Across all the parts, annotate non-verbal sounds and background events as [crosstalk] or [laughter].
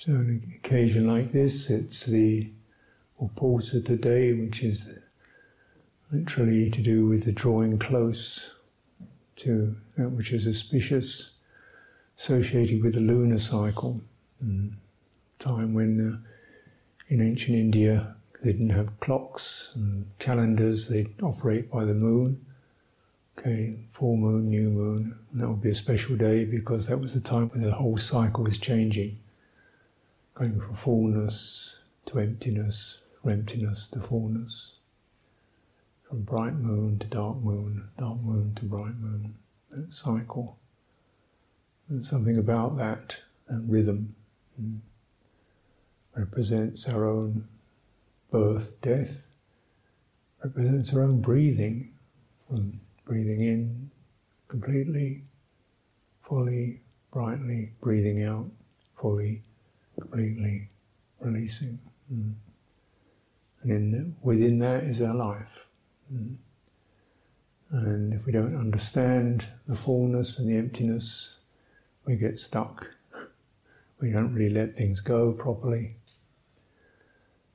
So, on an occasion like this, it's the Uposatha today, which is literally to do with the drawing close to that which is auspicious, associated with the lunar cycle. Mm. Time when uh, in ancient India they didn't have clocks and calendars, they'd operate by the moon. Okay, full moon, new moon, and that would be a special day because that was the time when the whole cycle was changing, going from fullness to emptiness, from emptiness to fullness, from bright moon to dark moon, dark moon to bright moon, that cycle. And something about that, that rhythm mm, represents our own birth, death, represents our own breathing, from breathing in completely, fully, brightly, breathing out fully, completely, releasing. Mm. And in, within that is our life. Mm. And if we don't understand the fullness and the emptiness, we get stuck. [laughs] We don't really let things go properly.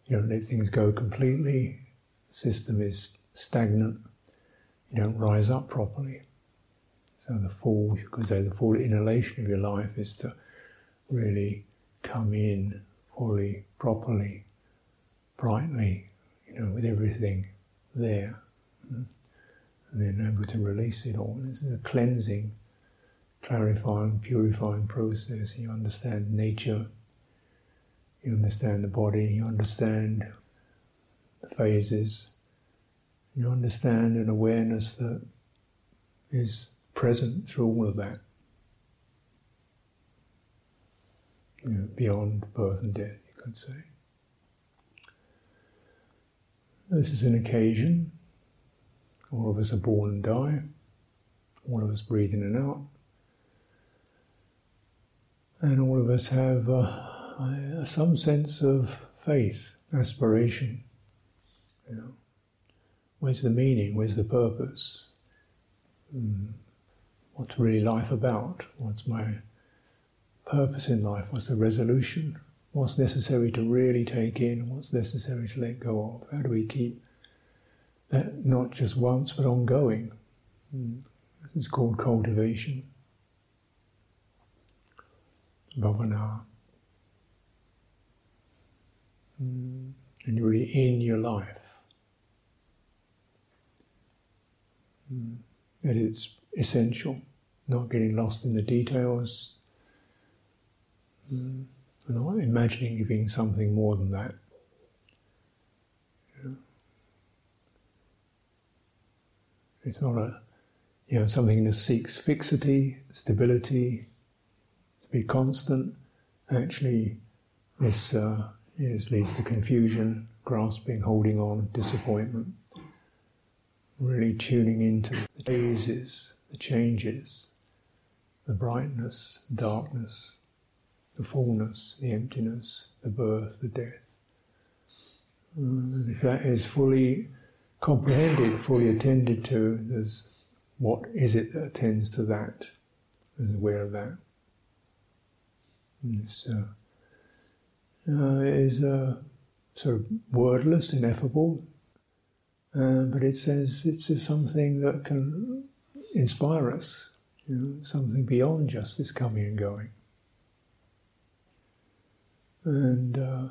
You don't let things go completely. The system is stagnant. You don't rise up properly. So the full, you could say, the full inhalation of your life is to really come in fully, properly, brightly, you know, with everything there. And then able to release it all. This is a cleansing, clarifying, purifying process. You understand nature, you understand the body, you understand the phases, you understand an awareness that is present through all of that. You know, beyond birth and death, you could say. This is an occasion. All of us are born and die. All of us breathe in and out. And all of us have uh, some sense of faith, aspiration. You know, where's the meaning? Where's the purpose? Mm. What's really life about? What's my purpose in life? What's the resolution? what's necessary to really take in, what's necessary to let go of. How do we keep that not just once but ongoing? Hmm. It's called cultivation. Bhavana. Hmm. And you're really in your life. And hmm. it's essential, not getting lost in the details. And I'm imagining you being something more than that. It's not a, you know, something that seeks fixity, stability, to be constant. Actually, this uh, is, leads to confusion, grasping, holding on, disappointment. Really tuning into the phases, the changes, the brightness, darkness, the fullness, the emptiness, the birth, the death. And if that is fully comprehended, fully attended to, there's what is it that attends to that? Is aware of that. it's uh, uh, is uh, sort of wordless, ineffable, uh, but it says it's something that can inspire us, you know, something beyond just this coming and going. And uh,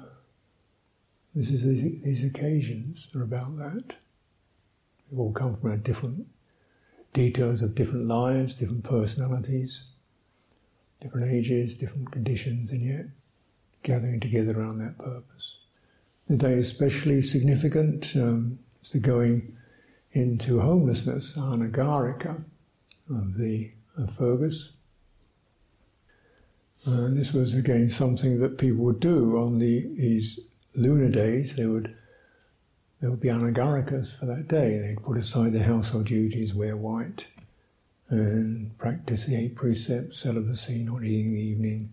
this is these, these occasions are about that. We've all come from different details of different lives, different personalities, different ages, different conditions, and yet gathering together around that purpose. The day is especially significant. Um, it's the going into homelessness, anagarika, of the of Fergus. Uh, this was again something that people would do on the, these lunar days. They would there would be anagarikas for that day. They'd put aside their household duties, wear white, and practice the eight precepts: celibacy, not eating in the evening,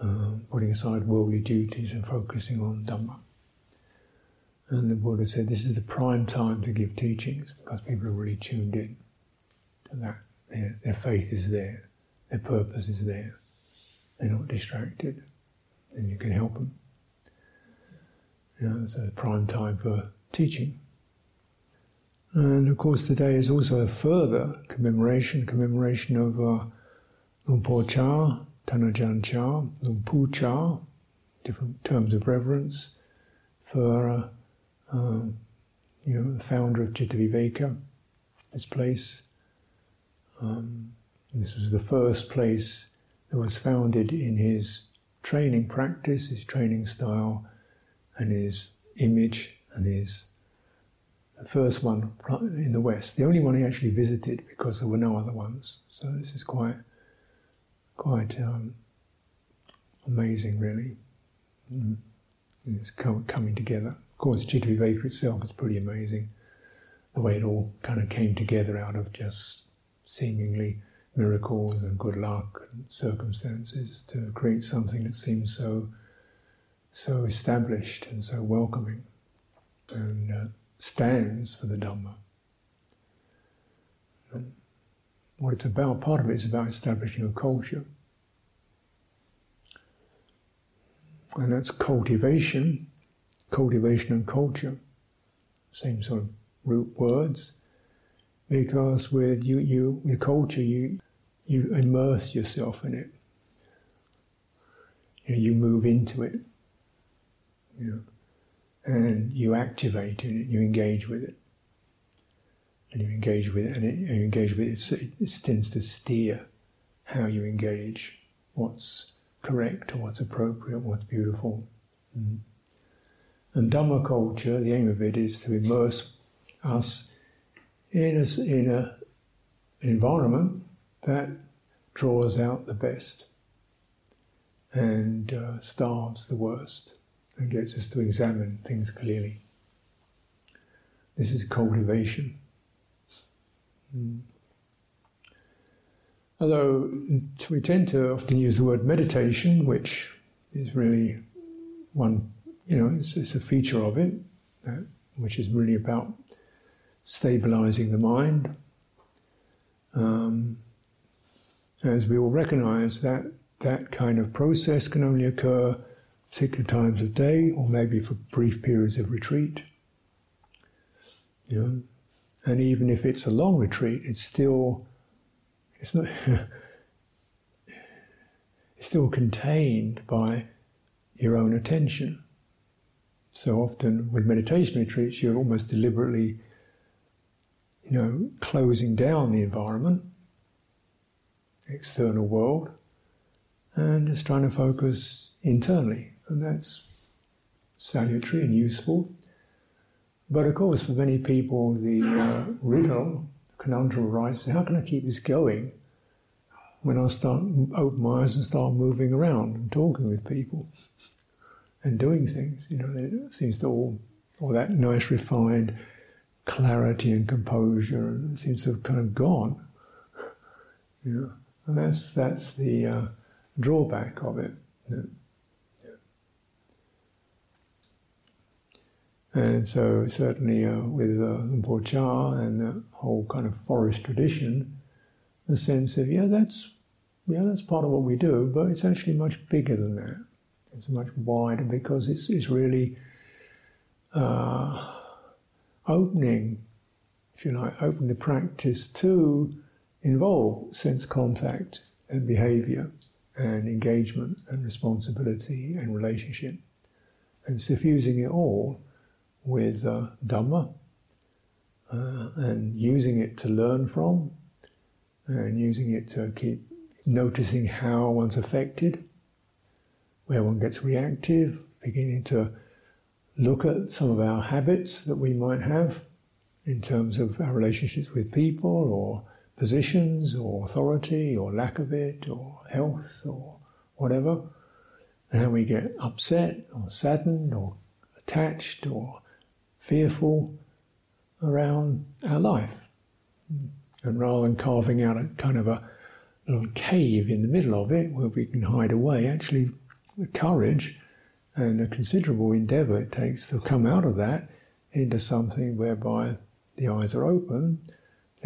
uh, putting aside worldly duties, and focusing on Dhamma. And the Buddha said this is the prime time to give teachings because people are really tuned in to that. Their, their faith is there, their purpose is there. They're not distracted. and you can help them. You know, it's a prime time for teaching. And of course, today is also a further commemoration, commemoration of uh, Luang Por Chah, Than Ajahn Chah, Luang Pu Chah, different terms of reverence for uh, uh, you know the founder of Cittaviveka, this place. Um, this was the first place that was founded in his training practice, his training style, and his image, and his the first one in the West, the only one he actually visited because there were no other ones. So this is quite, quite um, amazing, really. Mm. It's coming together. Of course, Cittaviveka itself is pretty amazing. The way it all kind of came together out of just seemingly miracles and good luck and circumstances to create something that seems so so established and so welcoming and uh, stands for the Dhamma. And what it's about, part of it is about establishing a culture. And that's cultivation, cultivation and culture, same sort of root words, because with you, you with culture, you you immerse yourself in it. You, know, you move into it. You know, and you activate in it, you engage with it. And you engage with it, and, it, you engage with it, it, it tends to steer how you engage, what's correct or what's appropriate, what's beautiful. Mm. And Dhamma culture, the aim of it is to immerse us in, a, in a, an environment that draws out the best and uh, starves the worst and gets us to examine things clearly. This is cultivation. Mm. Although we tend to often use the word meditation, which is really one, you know, it's, it's a feature of it, uh, which is really about stabilizing the mind. Um, as we all recognize, that that kind of process can only occur particular times of day, or maybe for brief periods of retreat. You know? And even if it's a long retreat, it's still it's not [laughs] it's still contained by your own attention. So often with meditation retreats, you're almost deliberately, you know, closing down the environment, external world, and just trying to focus internally and that's salutary and useful. But of course, for many people, the uh, riddle, the conundrum arises how can I keep this going when I start open my eyes and start moving around and talking with people and doing things? You know, it seems to all, all that nice, refined clarity and composure seems to have kind of gone. [laughs] You know, and that's, that's the uh, drawback of it. And so, certainly uh, with uh, Luang Por Chah and the whole kind of forest tradition, the sense of, yeah, that's, yeah, that's part of what we do, but it's actually much bigger than that. It's much wider because it's, it's really uh, opening, if you like, opening the practice to involve sense contact and behavior and engagement and responsibility and relationship. And suffusing it all with uh, Dhamma uh, and using it to learn from and using it to keep noticing how one's affected, where one gets reactive, beginning to look at some of our habits that we might have in terms of our relationships with people or positions or authority or lack of it or health or whatever, and how we get upset or saddened or attached or fearful around our life. And rather than carving out a kind of a little cave in the middle of it where we can hide away, actually, the courage and the considerable endeavour it takes to come out of that into something whereby the eyes are open,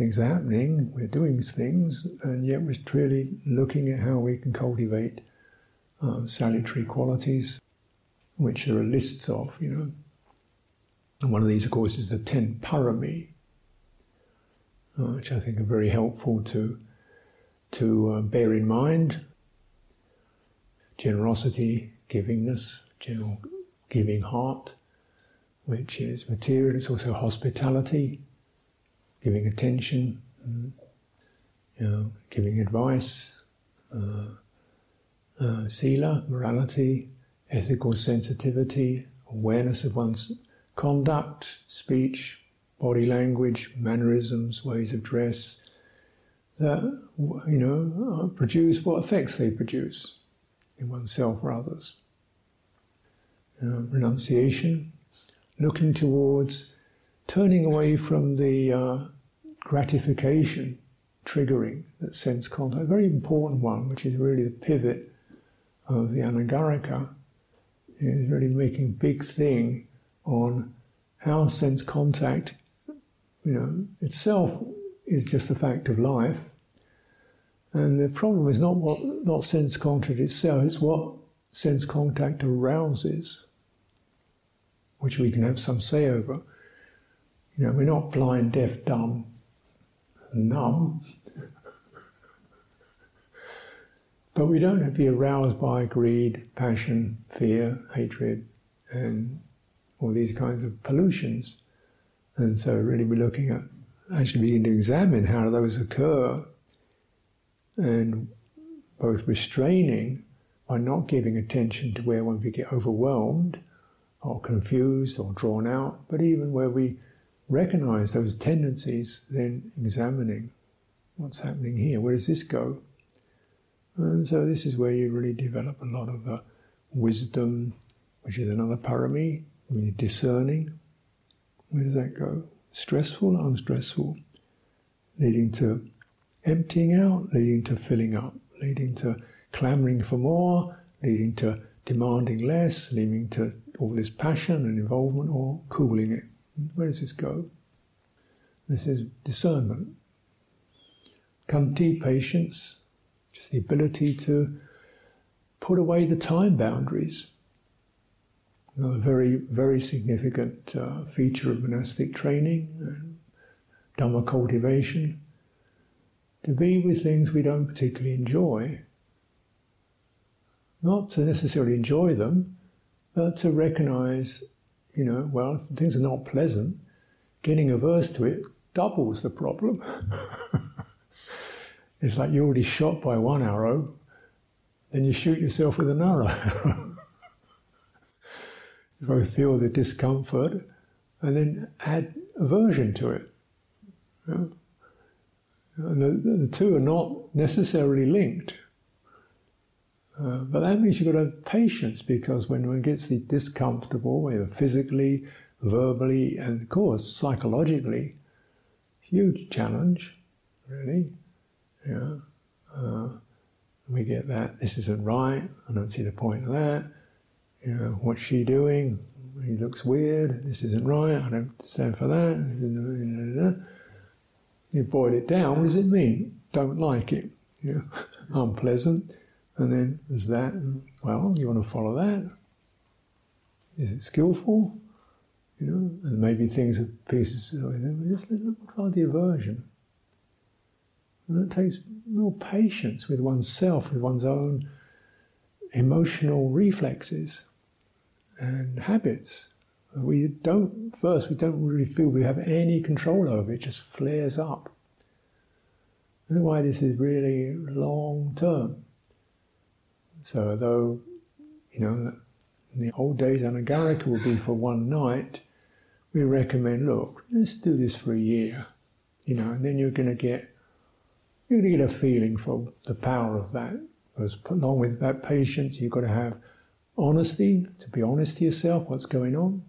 things are happening, we're doing things, and yet we're truly looking at how we can cultivate um, salutary qualities, which there are lists of, you know. And one of these, of course, is the ten parami, uh, which I think are very helpful to to uh, bear in mind. Generosity, givingness, general giving heart, which is material. It's also hospitality, giving attention, you know, giving advice, uh, uh, sila, morality, ethical sensitivity, awareness of one's conduct, speech, body language, mannerisms, ways of dress, that you know produce what effects they produce in oneself or others. Uh, renunciation, looking towards turning away from the uh, gratification triggering that sense contact, a very important one, which is really the pivot of the Anagarika, is really making a big thing on how sense contact, you know, itself is just a fact of life. And the problem is not what not sense contact itself, it's what sense contact arouses, which we can have some say over. You know, we're not blind, deaf, dumb, numb. but we don't have to be aroused by greed, passion, fear, hatred, and all these kinds of pollutions. And so, really, we're looking at actually beginning to examine how those occur and both restraining by not giving attention to where one we get overwhelmed or confused or drawn out, but even where we recognize those tendencies, then examining what's happening here. Where does this go? And so this is where you really develop a lot of uh, wisdom, which is another parami, really discerning. Where does that go? Stressful, unstressful, leading to emptying out, leading to filling up, leading to clamoring for more, leading to demanding less, leading to all this passion and involvement, or cooling it. Where does this go? This is discernment. Khanti, patience, just the ability to put away the time boundaries. A very, very significant uh, feature of monastic training and Dhamma cultivation. To be with things we don't particularly enjoy. Not to necessarily enjoy them, but to recognize you know, well, things are not pleasant. Getting averse to it doubles the problem. [laughs] it's like you're already shot by one arrow, then you shoot yourself with another arrow. [laughs] you both feel the discomfort and then add aversion to it. And the, the two are not necessarily linked. Uh, but that means you've got to have patience because when one gets the discomfortable, either physically, verbally, and of course psychologically, huge challenge, really. Yeah. Uh, we get that this isn't right. I don't see the point of that. You know, what's she doing? He looks weird. This isn't right. I don't stand for that. You boil it down. What does it mean? Don't like it. Yeah. [laughs] Unpleasant and then there's that. Well, you want to follow that. Is it skillful? You know, and maybe things are pieces. Just look for the aversion. And that takes real patience with oneself, with one's own emotional reflexes and habits. We don't, first, we don't really feel we have any control over it, it just flares up. That's why this is really long term. So, although, you know, in the old days, anagarika would be for one night, we recommend, look, let's do this for a year, you know, and then you're going to get, you're going to get a feeling for the power of that. Because along with that patience, you've got to have honesty, to be honest to yourself, what's going on,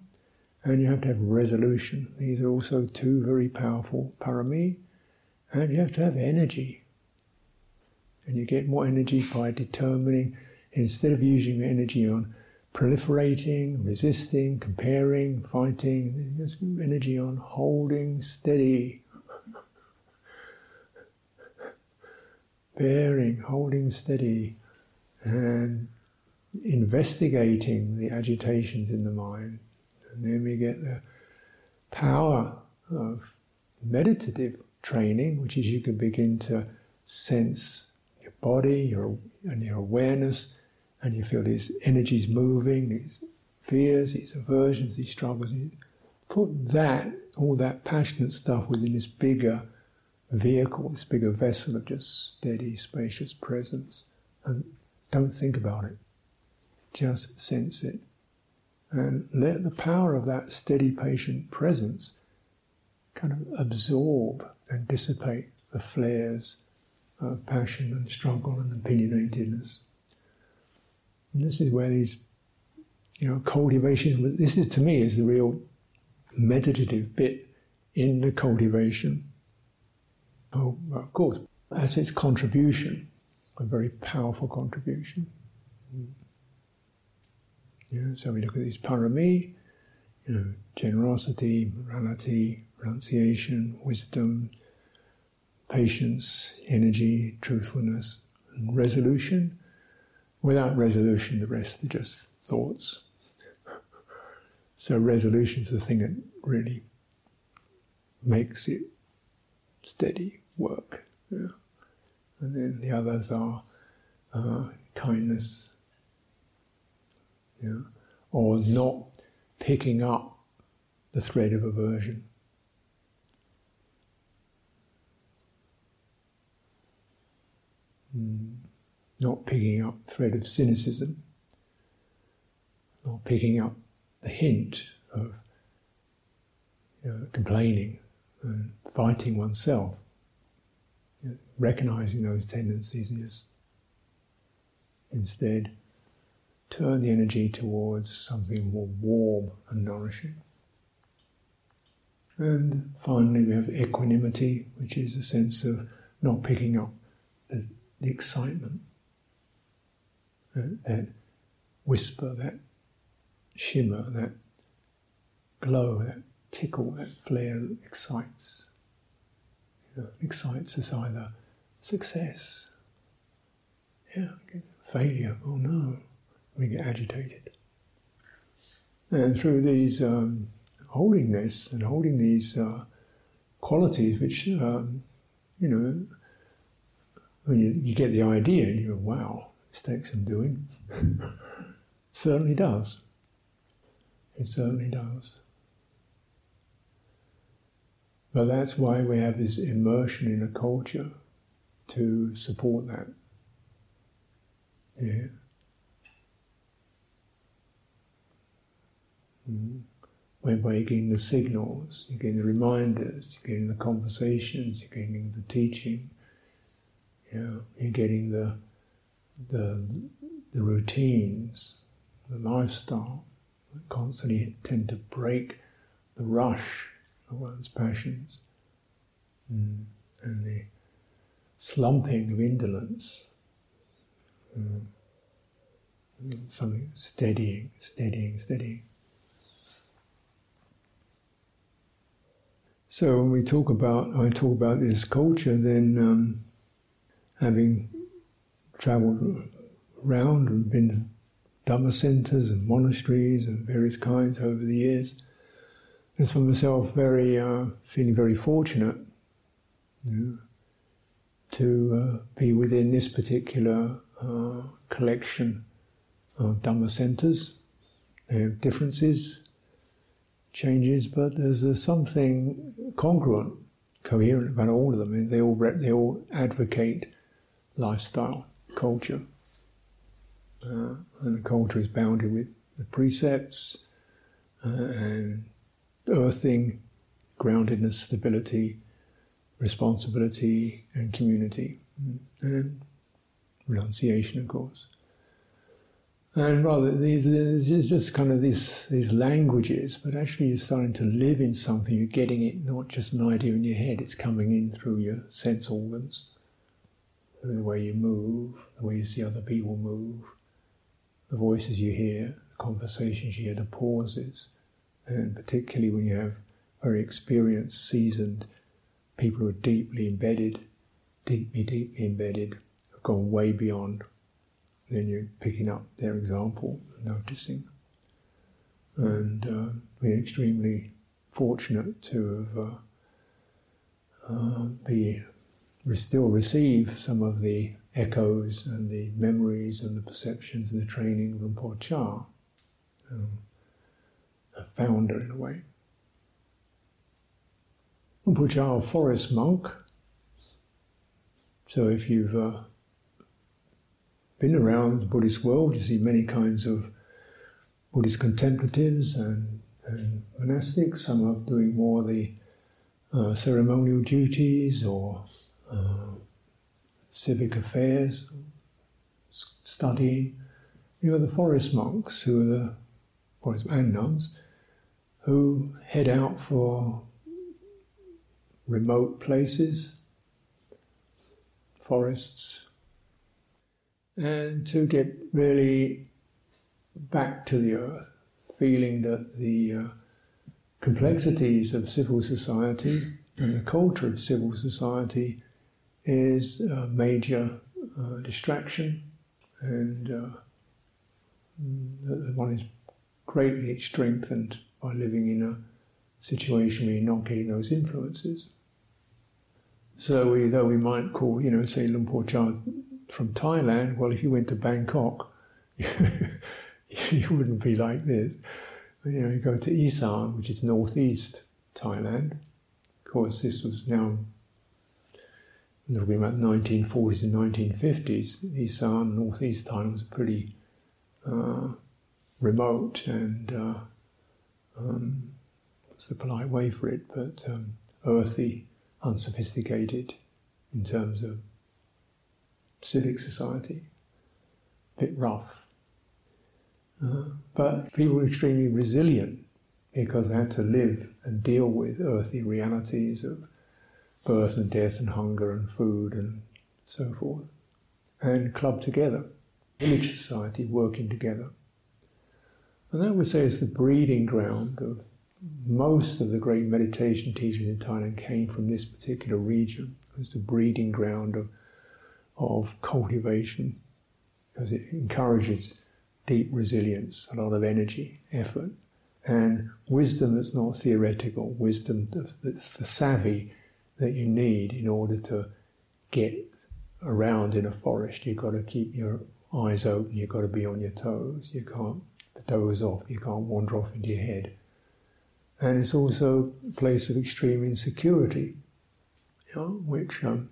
and you have to have resolution. These are also two very powerful parami, and you have to have energy and you get more energy by determining, instead of using energy on proliferating, resisting, comparing, fighting, just energy on holding steady, bearing, holding steady, and investigating the agitations in the mind. And then we get the power of meditative training, which is you can begin to sense your body your, and your awareness, and you feel these energies moving, these fears, these aversions, these struggles. You put that, all that passionate stuff within this bigger vehicle, this bigger vessel of just steady, spacious presence, and don't think about it. Just sense it. And let the power of that steady, patient presence kind of absorb and dissipate the flares of passion and struggle and opinionatedness. And this is where these, you know, cultivation, this is to me is the real meditative bit in the cultivation. Oh, of course, as its contribution, a very powerful contribution. Yeah, so we look at these parami, you know, generosity, morality, renunciation, wisdom, patience, energy, truthfulness, and resolution. Without resolution, the rest are just thoughts. so resolution is the thing that really makes it steady work. Yeah. And then the others are uh, kindness, yeah, or not picking up the thread of aversion. Not picking up thread of cynicism, not picking up the hint of you know, complaining and fighting oneself, you know, recognizing those tendencies and just instead turn the energy towards something more warm and nourishing. And finally, we have equanimity, which is a sense of not picking up the, the excitement, uh, that whisper, that shimmer, that glow, that tickle, that flare that excites. You know, excites us either success, yeah, failure, oh no, we get agitated. And through these um, holding this and holding these uh, qualities, which um, you know, when you, you, get the idea and you go, "Wow, this takes some doing." certainly does. It certainly does. But that's why we have this immersion in a culture to support that. Yeah. Mm-hmm. Whereby you're getting the signals, you're getting the reminders, you're getting the conversations, you're getting the teaching, know, you're getting the, the, the routines, the lifestyle that constantly tend to break the rush of one's passions mm. and the slumping of indolence. Mm. Something steadying, steadying, steadying. So when we talk about, I talk about this culture, then um, having travelled around and been to Dhamma centres and monasteries and various kinds over the years, it's for myself very uh, feeling very fortunate you know, to uh, be within this particular uh, collection of Dhamma centres. They have differences changes, but there's, there's something congruent, coherent about all of them. They all they all advocate lifestyle, culture, uh, and the culture is bounded with the precepts uh, and earthing, groundedness, stability, responsibility, and community, and renunciation, of course. And rather, these it's just kind of these these languages, but actually you're starting to live in something. You're getting it not just an idea in your head; it's coming in through your sense organs, the way you move, the way you see other people move, the voices you hear, the conversations you hear, the pauses, and particularly when you have very experienced, seasoned people who are deeply embedded, deeply, deeply embedded, have gone way beyond then you're picking up their example, and noticing. And uh, we're extremely fortunate to have uh, uh, be still receive some of the echoes and the memories and the perceptions and the training of Luang Chah, um, a founder in a way. Luang Chah, a forest monk. So if you've uh, been around the Buddhist world, you see many kinds of Buddhist contemplatives and, and monastics. Some are doing more the uh, ceremonial duties or uh, civic affairs, studying. You have the forest monks who are the forest and nuns who head out for remote places, forests, and to get really back to the earth, feeling that the uh, complexities of civil society and the culture of civil society is a major uh, distraction and uh, one is greatly strengthened by living in a situation where you're not getting those influences. So we, though we might call, you know, say Luang Por Chah from Thailand, well, if you went to Bangkok, [laughs] you wouldn't be like this. You know, you go to Isan, which is northeast Thailand. Of course, this was now talking about 1940s and 1950s. Isan, northeast Thailand was pretty uh, remote and uh, um, what's the polite way for it? But um, earthy, unsophisticated in terms of civic society, a bit rough. Uh, but people were extremely resilient because they had to live and deal with earthy realities of birth and death and hunger and food and so forth. And club together, village society working together. And that would say is the breeding ground of most of the great meditation teachers in Thailand came from this particular region. It was the breeding ground of, of cultivation because it encourages deep resilience, a lot of energy, effort, and wisdom that's not theoretical, wisdom that's the savvy that you need in order to get around in a forest. You've got to keep your eyes open, you've got to be on your toes, you can't doze off, you can't wander off into your head. And it's also a place of extreme insecurity, you know, which um,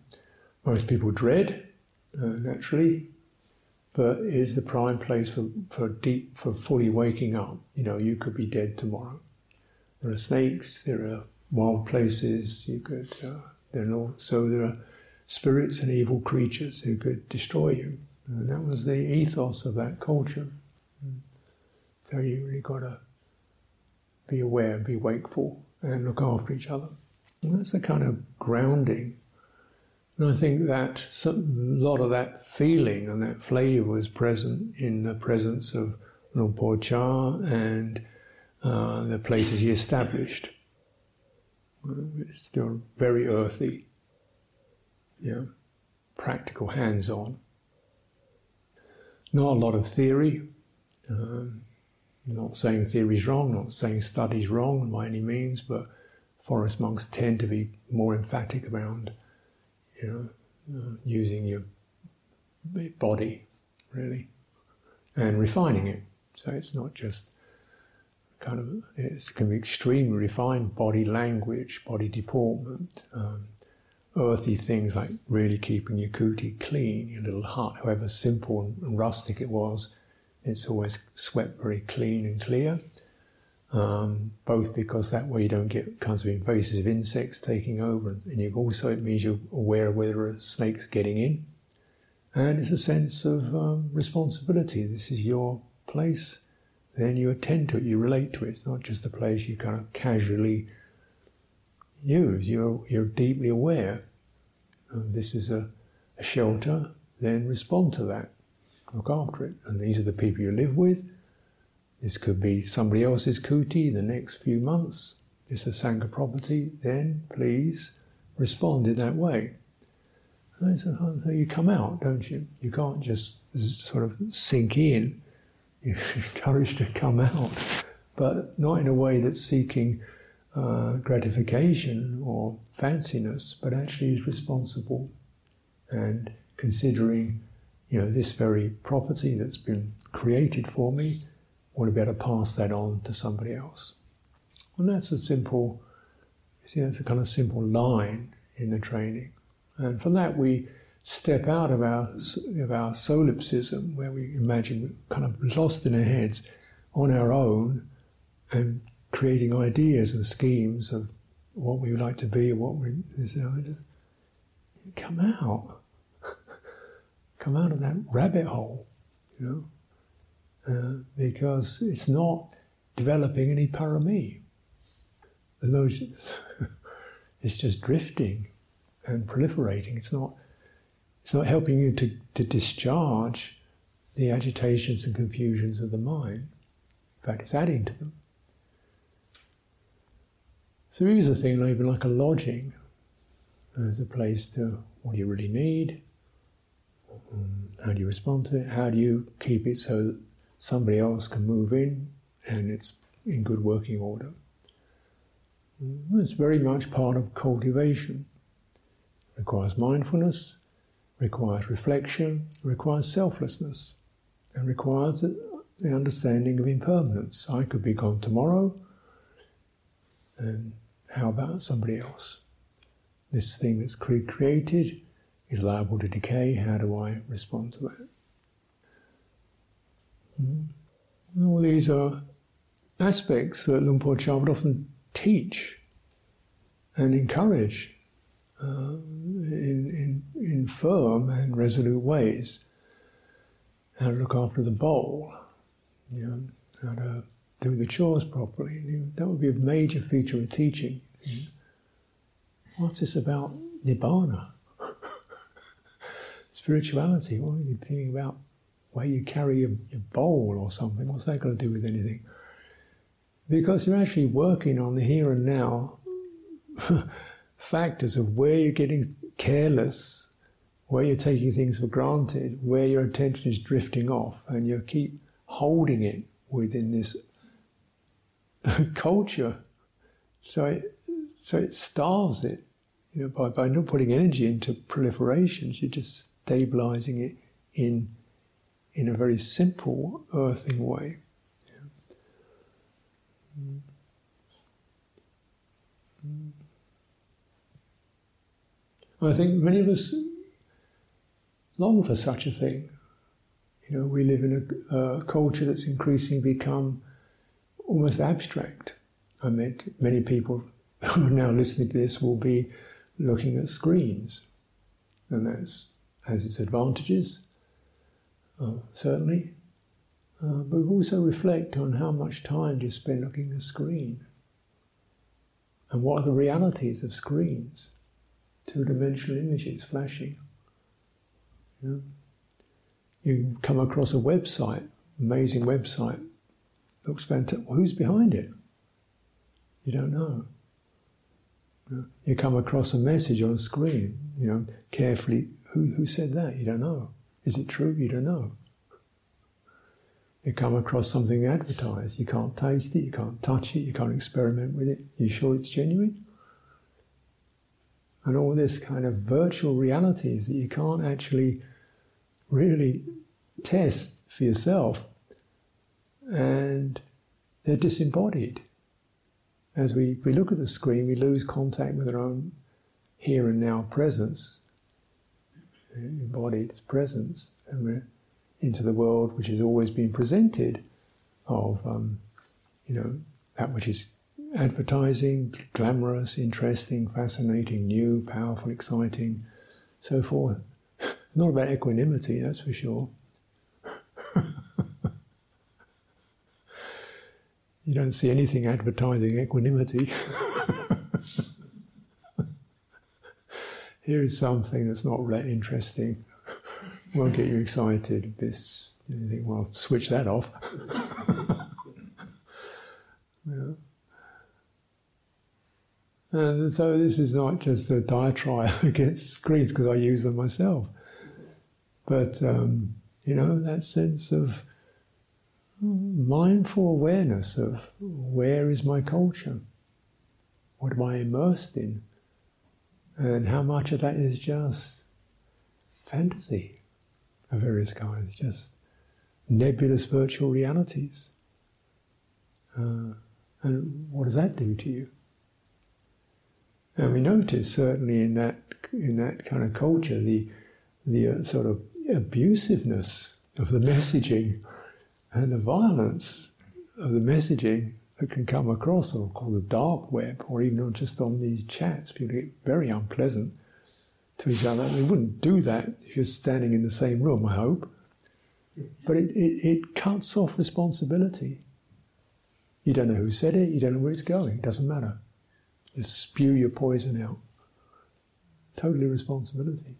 most people dread, uh, naturally, but is the prime place for, for deep, for fully waking up. You know, you could be dead tomorrow. There are snakes, there are wild places, you could, uh, there are spirits and evil creatures who could destroy you. And that was the ethos of that culture. So you really got to be aware, be wakeful, and look after each other. And that's the kind of grounding and I think that a lot of that feeling and that flavour was present in the presence of Luang Por Chah and uh, the places he established. It's still very earthy, you know, practical, hands on. Not a lot of theory. Um, not saying theory is wrong, not saying study's wrong by any means, but forest monks tend to be more emphatic around you know, uh, using your body really and refining it. So it's not just kind of, it can be extremely refined body language, body deportment, um, earthy things like really keeping your kuti clean, your little hut, however simple and rustic it was, it's always swept very clean and clear um, both because that way you don't get kinds of invasive insects taking over, and you also it means you're aware of whether a snake's getting in, and it's a sense of um, responsibility. This is your place. Then you attend to it, you relate to it. It's not just the place you kind of casually use. You're you're deeply aware. Um, this is a, a shelter. Then respond to that. Look after it. And these are the people you live with this could be somebody else's kuti the next few months. It's a Sangha property, then please respond in that way. So you come out, don't you? You can't just sort of sink in, [laughs] encouraged to come out, but not in a way that's seeking uh, gratification or fanciness, but actually is responsible and considering, you know, this very property that's been created for me, want to be able to pass that on to somebody else. And that's a simple, you know, it's a kind of simple line in the training. And from that we step out of our, of our solipsism, where we imagine we're kind of lost in our heads on our own and creating ideas and schemes of what we would like to be, what we just come out, [laughs] come out of that rabbit hole, you know, uh, because it's not developing any parami. There's no, [laughs] it's just drifting and proliferating. It's not, it's not helping you to, to discharge the agitations and confusions of the mind. In fact, it's adding to them. So use a thing even like a lodging as a place to what do you really need? Um, how do you respond to it? How do you keep it so that somebody else can move in and it's in good working order? Mm, it's very much part of cultivation. It requires mindfulness, requires reflection, requires selflessness, and requires the understanding of impermanence. I could be gone tomorrow, and how about somebody else? This thing that's created is liable to decay. How do I respond to that? Mm. All these are aspects that Luang Por Chah would often teach and encourage uh, in, in, in firm and resolute ways. How to look after the bowl, you know, how to do the chores properly. That would be a major feature of teaching. What's this about nibbana? [laughs] Spirituality. What are you thinking about? Where you carry your, your bowl or something? What's that got to do with anything? Because you're actually working on the here and now [laughs] factors of where you're getting careless, where you're taking things for granted, where your attention is drifting off, and you keep holding it within this [laughs] culture. So it, so it starves it. You know, by, by not putting energy into proliferations, you're just stabilizing it in in a very simple, earthing way. I think many of us long for such a thing. You know, we live in a, culture that's increasingly become almost abstract. I mean, many people [laughs] who are now listening to this will be looking at screens, and that has its advantages, uh, certainly. Uh, but also reflect on how much time do you spend looking at a screen, and what are the realities of screens, two-dimensional images flashing. You, know? you come across a website, amazing website, looks fantastic. Who's behind it? You don't know. You come across a message on a screen, you know, carefully, who, who said that? You don't know. Is it true? You don't know. You come across something advertised, you can't taste it, you can't touch it, you can't experiment with it. You sure it's genuine? And all this kind of virtual realities that you can't actually really test for yourself, and they're disembodied. As we, we look at the screen, we lose contact with our own here and now presence, embodied presence, and we're into the world which has always been presented of, um, you know, that which is advertising, glamorous, interesting, fascinating, new, powerful, exciting, so forth. [laughs] Not about equanimity, that's for sure. [laughs] You don't see anything advertising equanimity. [laughs] Here is something that's not that interesting. Won't get you excited. This, you think, well, switch that off. And so this is not just a diatribe [laughs] against screens because I use them myself, but um, You know, that sense of mindful awareness of where is my culture? What am I immersed in? And how much of that is just fantasy of various kinds, just nebulous virtual realities. Uh, and what does that do to you? And we notice certainly in that in that kind of culture the the uh, sort of abusiveness of the messaging and the violence of the messaging that can come across, or called the dark web, or even just on these chats, people get very unpleasant to each other. They wouldn't do that if you're standing in the same room, I hope. But it, it, it cuts off responsibility. You don't know who said it, you don't know where it's going, it doesn't matter. Just spew your poison out. Totally responsibility.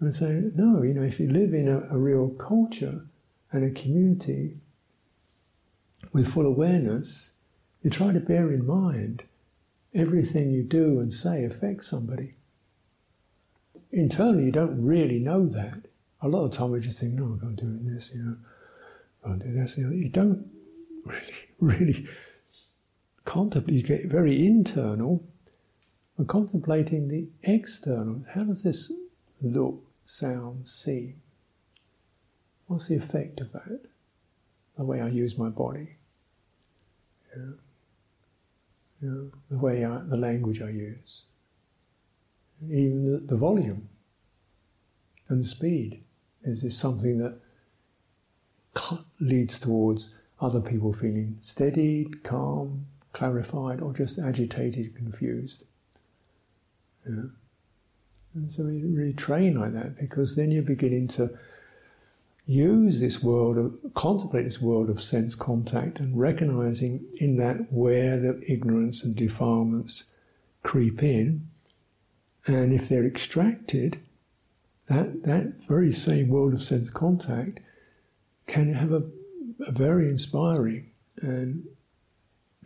And say, no, you know, if you live in a, a real culture and a community with full awareness, you try to bear in mind everything you do and say affects somebody. Internally, you don't really know that. A lot of time, we just think, no, I'm going to do this, you know, I'm doing this. You, know, you don't [laughs] really, really contemplate, you get very internal, but contemplating the external. How does this look, sound, seem? What's the effect of that? The way I use my body, you know, the way I, the language I use, even the, the volume and the speed. Is this something that leads towards other people feeling steadied, calm, clarified, or just agitated, confused? Yeah. And so we really train like that because then you're beginning to use this world of contemplate this world of sense contact and recognizing in that where the ignorance and defilements creep in and if they're extracted that that very same world of sense contact can have a, a very inspiring and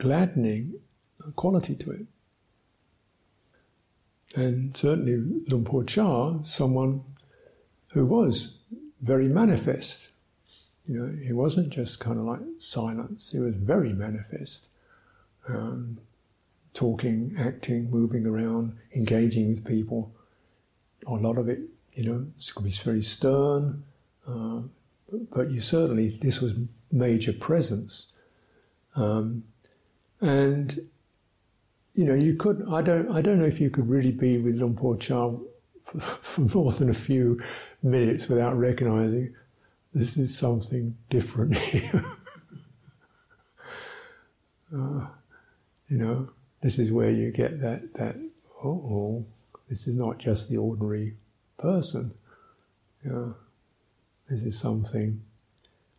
gladdening quality to it and certainly Luang Por Chah, someone who was very manifest. You know, he wasn't just kind of like silence, he was very manifest. Um, talking, acting, moving around, engaging with people. A lot of it, you know, could be very stern, uh, but you certainly, this was major presence. Um, and you know, you could. I don't. I don't know if you could really be with Luang Por Chah for, for more than a few minutes without recognizing this is something different here. [laughs] uh, you know, this is where you get that that oh, this is not just the ordinary person. Know, this is something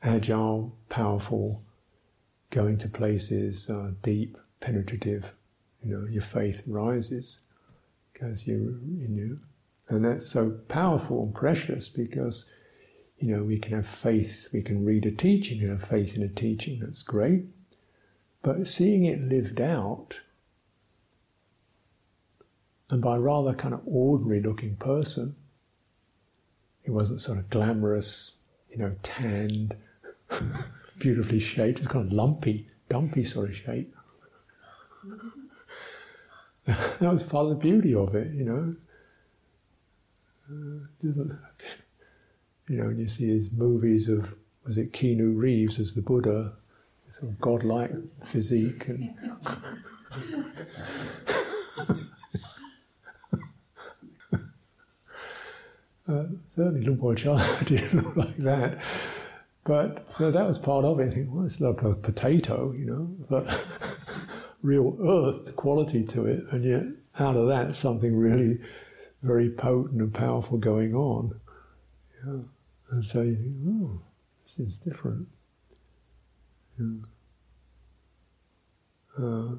agile, powerful, going to places uh, deep, penetrative you know, your faith rises because you, you know, and that's so powerful and precious because, you know, we can have faith, we can read a teaching and have faith in a teaching, that's great. But seeing it lived out, and by a rather kind of ordinary looking person, it wasn't sort of glamorous, you know, tanned, [laughs] beautifully shaped, It's kind of lumpy, dumpy sort of shape. [laughs] that was part of the beauty of it, you know. Uh, [laughs] you know, you see his movies of, was it Keanu Reeves as the Buddha, sort of godlike physique and. [laughs] uh, certainly Por Chah didn't look like that. But so that was part of it. Well, it's like a potato, you know. But [laughs] real earth quality to it, and yet out of that something really very potent and powerful going on. Yeah. And so you think, oh, this is different. Yeah. Uh,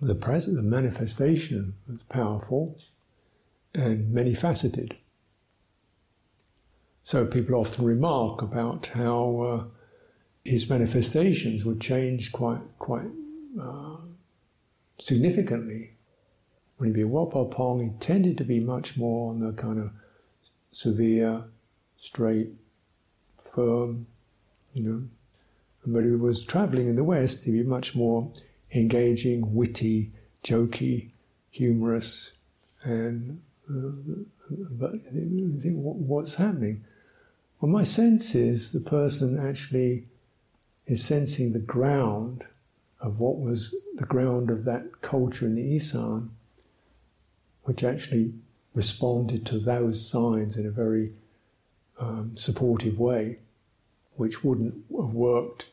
the present, the manifestation was powerful and many faceted. So people often remark about how uh, his manifestations would change quite quite uh, significantly when he'd be Wat Pah Pong, he tended to be much more on the kind of severe, straight, firm, you know. But he was traveling in the West, he'd be much more engaging, witty, jokey, humorous, and uh, but you think, what's happening? Well, my sense is the person actually is sensing the ground of what was the ground of that culture in the Isan, which actually responded to those signs in a very um, supportive way, which wouldn't have worked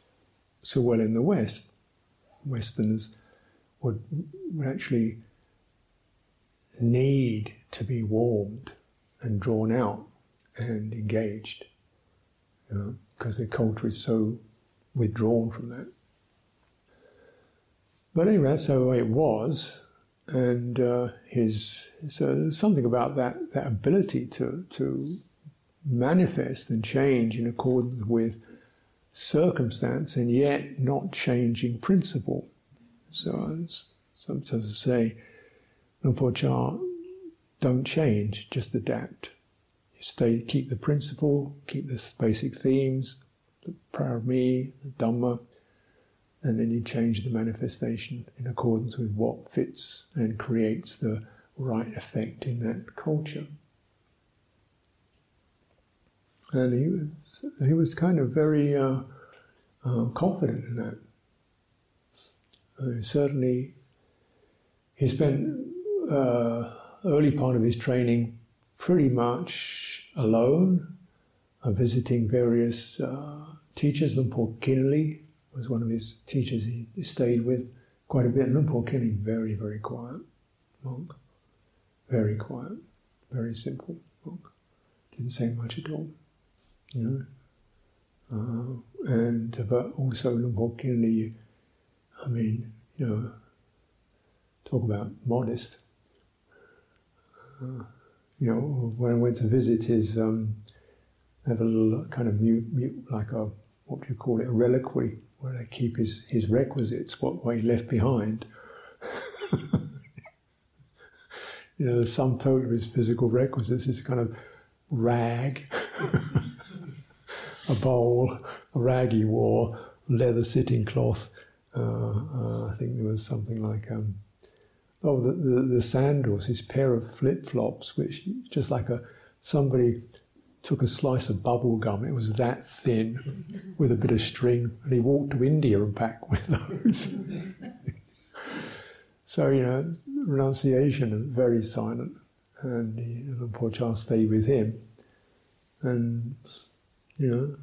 so well in the West. Westerners would, would actually need to be warmed and drawn out and engaged because their culture is so withdrawn from that. But anyway, that's the way it was, and uh, his so there's something about that that ability to to manifest and change in accordance with circumstance, and yet not changing principle. So sometimes I say, Por don't change, just adapt. Stay, keep the principle, keep the basic themes, the parami, the Dhamma, and then you change the manifestation in accordance with what fits and creates the right effect in that culture. And he was, he was kind of very uh, uh, confident in that. Uh, certainly, he spent uh, early part of his training pretty much alone, uh, visiting various uh, teachers. Por Khinali was one of his teachers he stayed with quite a bit. Por Khinali, very, very quiet monk. Very quiet, very simple monk. Didn't say much at all, you know. Uh, and but also Por Khinali, I mean, you know, talk about modest. Uh, you know, when I went to visit his, um, have a little kind of mute, mute, like a what do you call it, a reliquary where they keep his, his requisites, what, what he left behind. [laughs] you know, the sum total of his physical requisites is kind of rag, [laughs] a bowl, a rag he wore, leather sitting cloth. Uh, uh, I think there was something like um, oh the, the, the sandals, his pair of flip flops, which just like a somebody took a slice of bubble gum. It was that thin, with a bit of string, and he walked to India and back [laughs] with those. so you know, renunciation very silent, and he, the Por Chah stayed with him, and you know.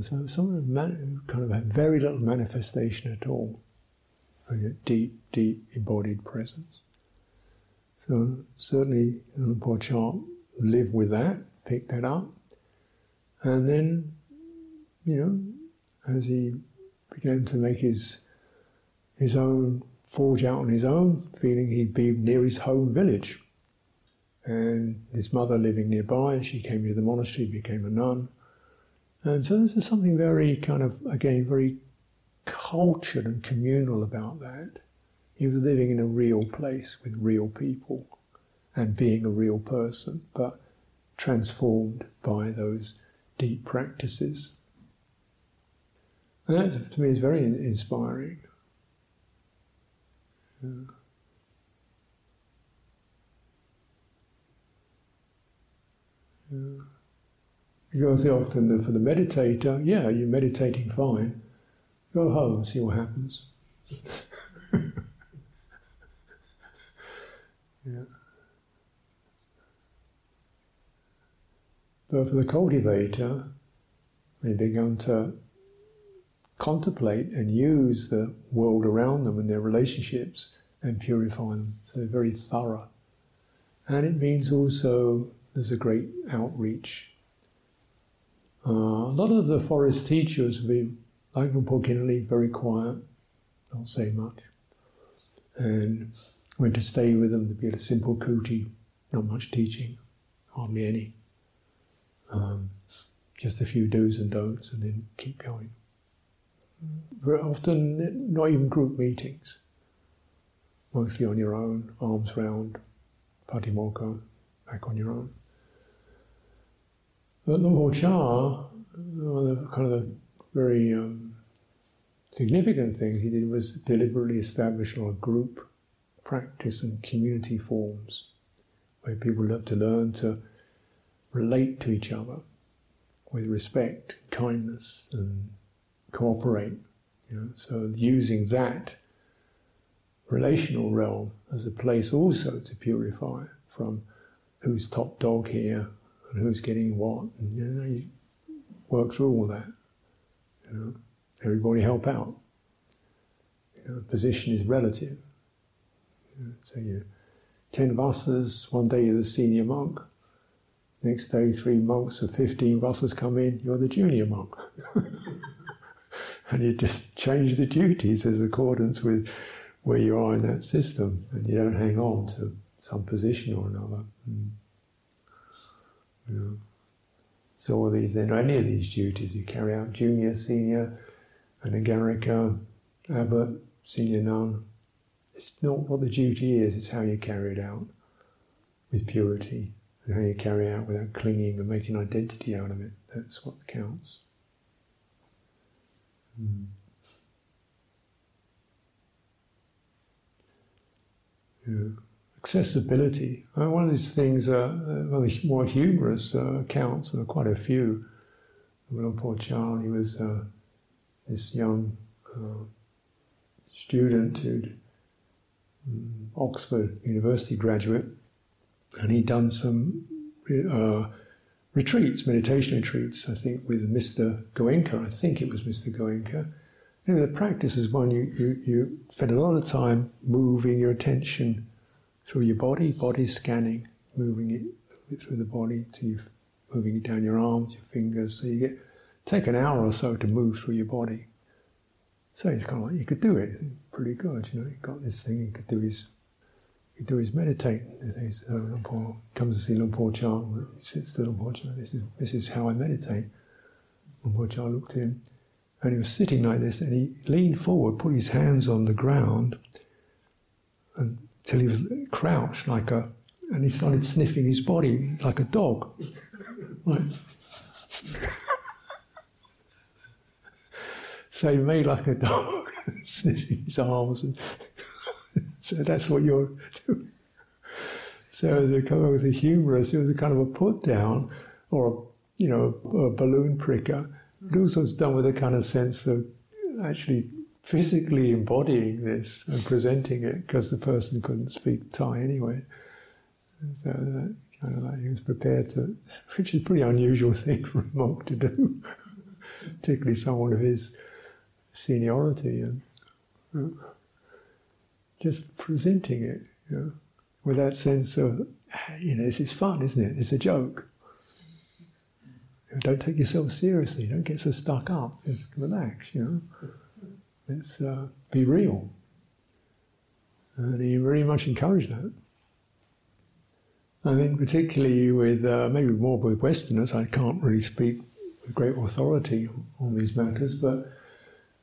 So someone kind of had very little manifestation at all a deep, deep embodied presence. So certainly Luang Por Chah lived with that, picked that up, and then, you know, as he began to make his his own forge out on his own, feeling he'd be near his home village. And his mother living nearby, she came to the monastery, became a nun. And so this is something very kind of, again, very cultured and communal about that. He was living in a real place with real people and being a real person, but transformed by those deep practices. And that to me is very inspiring. Yeah. Yeah. Because often for the meditator, yeah, you're meditating fine, Go home, and see what happens. [laughs] yeah. But for the cultivator, they begin to contemplate and use the world around them and their relationships and purify them. So they're very thorough. And it means also there's a great outreach. Uh, a lot of the forest teachers will be like Khinali, very quiet, don't say much. And went to stay with them to be a simple kuti, not much teaching, hardly any. Um, just a few do's and don'ts, and then keep going. Often, not even group meetings. mostly on your own, alms round, patimokkha, back on your own. But one of the kind of very um, significant things he did was deliberately establish a lot of group practice and community forms where people love to learn to relate to each other with respect, kindness, and cooperate. You know? So using that relational realm as a place also to purify from who's top dog here and who's getting what. And, you know, you work through all that. You know, everybody help out. You know, position is relative. You know, so you ten vassas, one day you're the senior monk, next day three monks of fifteen vassas come in, you're the junior monk. [laughs] and you just change the duties as accordance with where you are in that system, and you don't hang on to some position or another. Mm. So all these, then any of these duties you carry out, junior, senior, anagarika, abbot, senior nun. It's not what the duty is, it's how you carry it out with purity, and how you carry it out without clinging and making identity out of it. That's what counts. Mm. Yeah. Accessibility. One of these things, uh, one of the more humorous uh, accounts, and quite a few, Luang Por Chah, he was uh, this young uh, student who'd um, Oxford University graduate, and he'd done some uh, retreats, meditation retreats, I think, with Mr. Goenka. I think it was Mr. Goenka. You know, the practice is one you, you, you spend a lot of time moving your attention through your body, body scanning, moving it through the body to you're moving it down your arms, your fingers. So you get take an hour or so to move through your body. So it's kind of like you could do it, pretty good. You know, he got this thing. He could do his, he could do his meditating. He's, uh, Luang Por comes to see Luang Por Chah. He sits to Luang Por Chah. This is this is how I meditate. Luang Por Chah looked at him, and he was sitting like this, and he leaned forward, put his hands on the ground, until he was crouched like a, and he started sniffing his body like a dog. Right. [laughs] so me like a dog, [laughs] sniffing his arms, and so that's what you're doing. So as a kind of a humorous, it was a kind of a put down, or a, you know, a balloon pricker. But also it's done with a kind of sense of actually physically embodying this and presenting it because the person couldn't speak Thai anyway. So that kind of like he was prepared to, which is a pretty unusual [laughs] thing for a monk to do, particularly someone of his seniority and uh, just presenting it, you know, with that sense of, you know, this is fun, isn't it? It's a joke. Don't take yourself seriously. Don't get so stuck up. Just relax, you know. Let's uh, be real. And he very much encouraged that. I think, particularly with uh, maybe more with Westerners, I can't really speak with great authority on these matters, but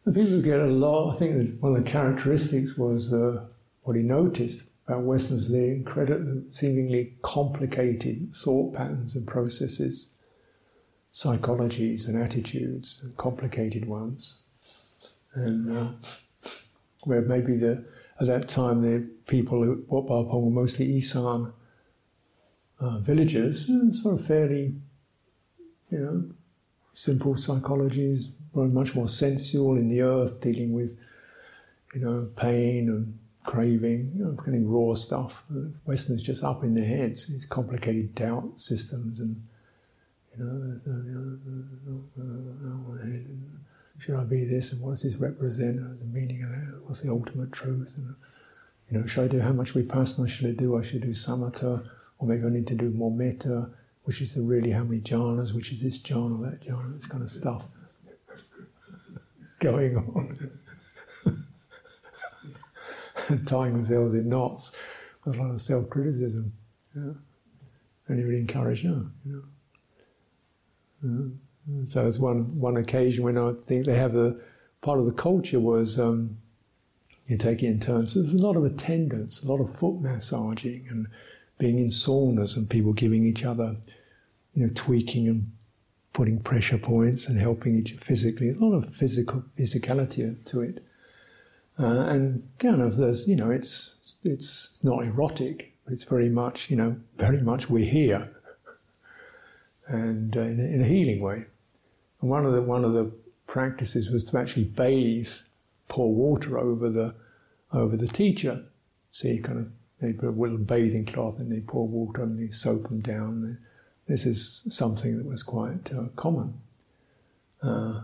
the people get a lot. I think one of the characteristics was uh, what he noticed about Westerners, the incredible, seemingly complicated thought patterns and processes, psychologies and attitudes, complicated ones and uh, where maybe the at that time the people who Wat were mostly Isan uh, villagers, uh, sort of fairly, you know, simple psychologies, much more sensual in the earth, dealing with, you know, pain and craving, you know, getting raw stuff. Westerners just up in their heads, these complicated doubt systems and, you know, should I be this and what does this represent? The meaning of that? What's the ultimate truth? And you know, should I do how much vipassana should I do? I should do samatha, or maybe I need to do more metta, which is the really how many jhanas, which is this jhana, that jhana, this kind of stuff going on. [laughs] Tying themselves in knots with a lot of self criticism. Yeah. And he would encourage, no, you know. Yeah. So there's one one occasion when I think they have the part of the culture was um, You take it in turns. So there's a lot of attendance, a lot of foot massaging, and being in saunas, and people giving each other, you know, tweaking and putting pressure points and helping each physically. There's a lot of physical physicality to it, uh, and kind of there's you know it's it's not erotic, but it's very much you know very much we're here, and uh, in, a, in, a, healing way. And one of the one of the practices was to actually bathe, pour water over the over the teacher. So you kind of they put a little bathing cloth and they pour water and they soap them down. This is something that was quite uh, common. Uh,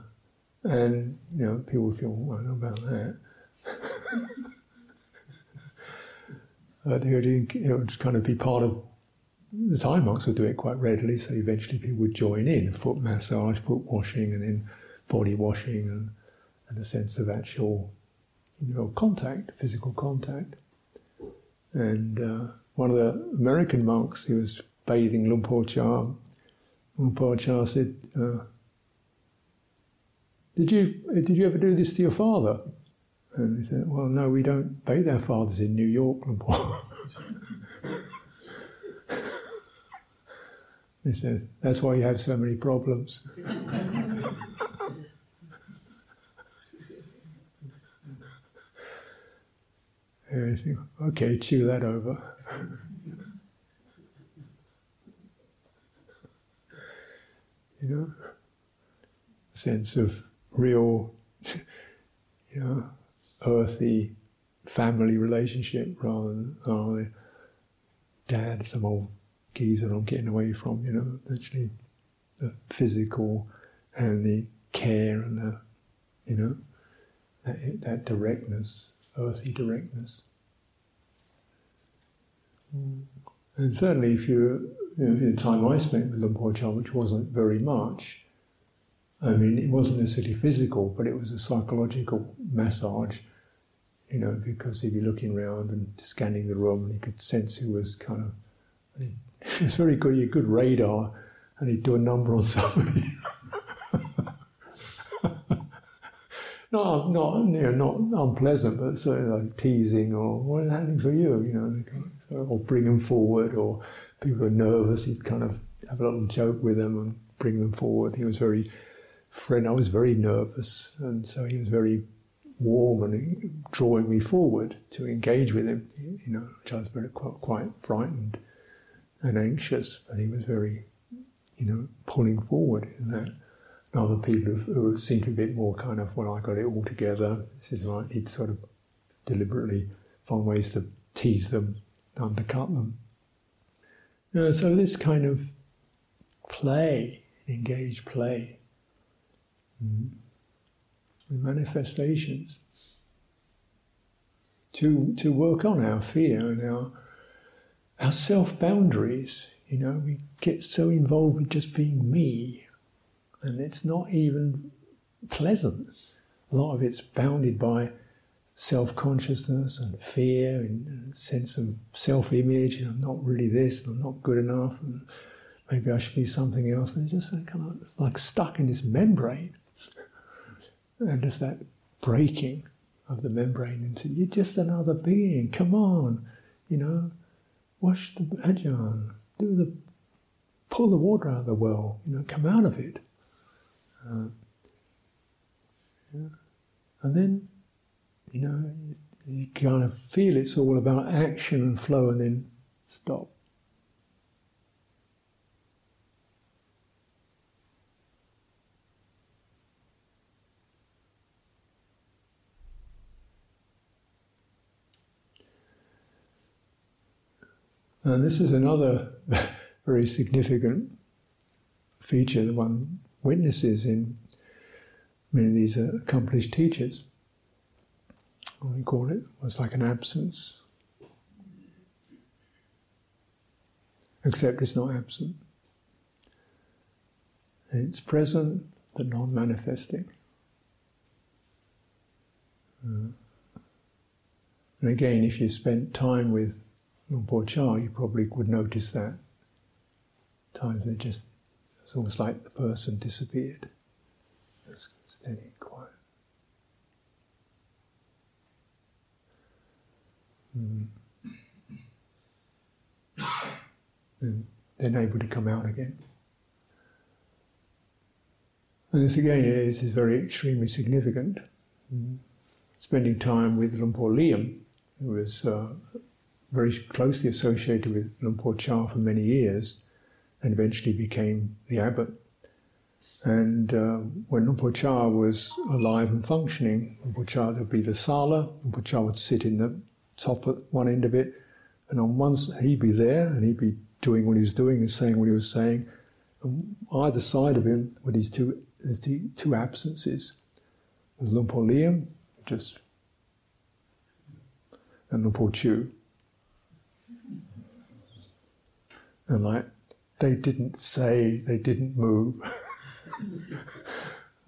and, you know, people feel, well, I know about that. [laughs] but it, it would kind of be part of the Thai monks would do it quite readily, so eventually people would join in foot massage, foot washing, and then body washing, and, and a sense of actual you know, contact, physical contact. And uh, one of the American monks, he was bathing Chah. Luang Por Chah said, uh, did you, did you ever do this to your father? And he said, well, no, we don't bathe our fathers in New York, Luang Por. [laughs] he said, that's why you have so many problems. [laughs] And think, okay, chew that over. [laughs] you know, a sense of real, [laughs] you know, earthy family relationship rather than oh, dad, some old geezer I'm getting away from. You know, actually, the physical and the care and the, you know, that, that directness earthy directness. And certainly, if you, you know, in the time I spent with Por Chah, which wasn't very much, I mean, it wasn't necessarily physical, but it was a psychological massage, you know, because he'd be looking around and scanning the room and he could sense who was kind of, it [laughs] was very good, he had good radar, and he'd do a number on somebody. [laughs] not not you know not unpleasant, but sort of like teasing or what's happening for you, you know, or oh, bring them forward, or people were nervous, he'd kind of have a little joke with them and bring them forward. He was very friend. I was very nervous, and so he was very warm and drawing me forward to engage with him. You know, which I was very quite, quite frightened and anxious, but he was very, you know, pulling forward in that other people who seem to be a bit more kind of, well, I got it all together. This is right. He'd sort of deliberately find ways to tease them, undercut them. Uh, so this kind of play, engaged play, mm, with manifestations, to to work on our fear and our our self boundaries. You know, we get so involved with just being me and it's not even pleasant. A lot of it's bounded by self consciousness and fear and sense of self image. And I'm not really this, and I'm not good enough, and maybe I should be something else. And just kind of like stuck in this membrane. and just that breaking of the membrane into you're just another being. Come on, you know, wash the ajahn, do the pull the water out of the well, you know, come out of it. Uh, yeah. And then, you know, you kind of feel it's all about action and flow and then stop. And this is another [laughs] very significant feature, the one witnesses in many of these uh, accomplished teachers. What we call it was like an absence. Except it's not absent. It's present but non manifesting. Uh, and again, if you spent time with Luang Por Chah, you probably would notice that. Times they just it's almost like the person disappeared. Just steady, quiet. Mm, and then able to come out again. And this again is, is very extremely significant. Mm. Spending time with Luang Por Liam, who was uh, very closely associated with Luang Por Chah for many years, and eventually became the abbot. And uh, when Luang Por Chah was alive and functioning, Por Chah would be the sala, Luang Por Chah would sit in the top at one end of it, and on one he'd be there and he'd be doing what he was doing and saying what he was saying. And either side of him were these two, two absences. There's Luang Por Liam, just, and Luang Por Chu. And like, they didn't say, they didn't move. [laughs]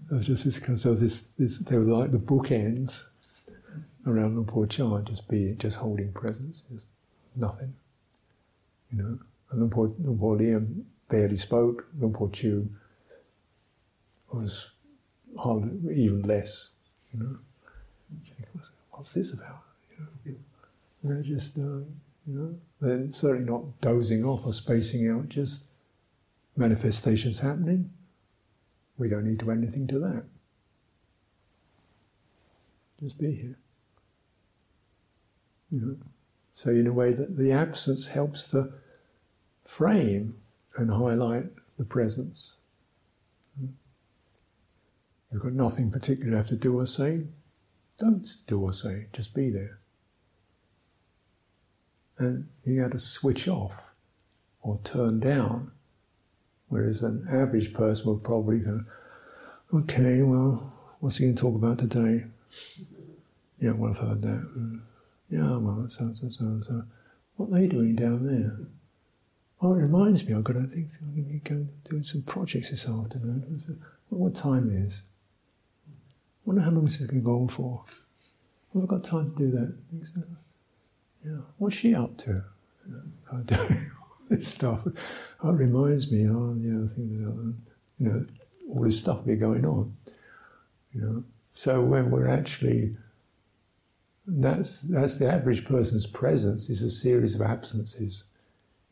there was just this, because there was this, this, they were like the bookends around Luang Por Chah, just be just holding presence, just nothing. You know, and Luang Por Liam barely spoke, Luang Por Chu was hardly, even less, you know. What's this about? You know, they're just, uh, you know, they're certainly not dozing off or spacing out, just manifestations happening. We don't need to add anything to that. Just be here. You know? So, in a way, that the absence helps to frame and highlight the presence. You've got nothing particular to have to do or say. Don't do or say, just be there. And you have to switch off or turn down, whereas an average person will probably go, okay, well, what's he going to talk about today? Yeah, well, I've heard that. Mm. Yeah, well, so, so, so, so. What are they doing down there? Oh, it reminds me, I've got to think, I'm going to be going, doing some projects this afternoon. What time is? I wonder how long this is going to go on for. Well, I've got time to do that. Uh, yeah, what's she up to? Doing [laughs] this stuff. Oh, it reminds me, oh, yeah, I think uh, you know, all this stuff be going on. You know, so when we're actually that's, that's the average person's presence is a series of absences.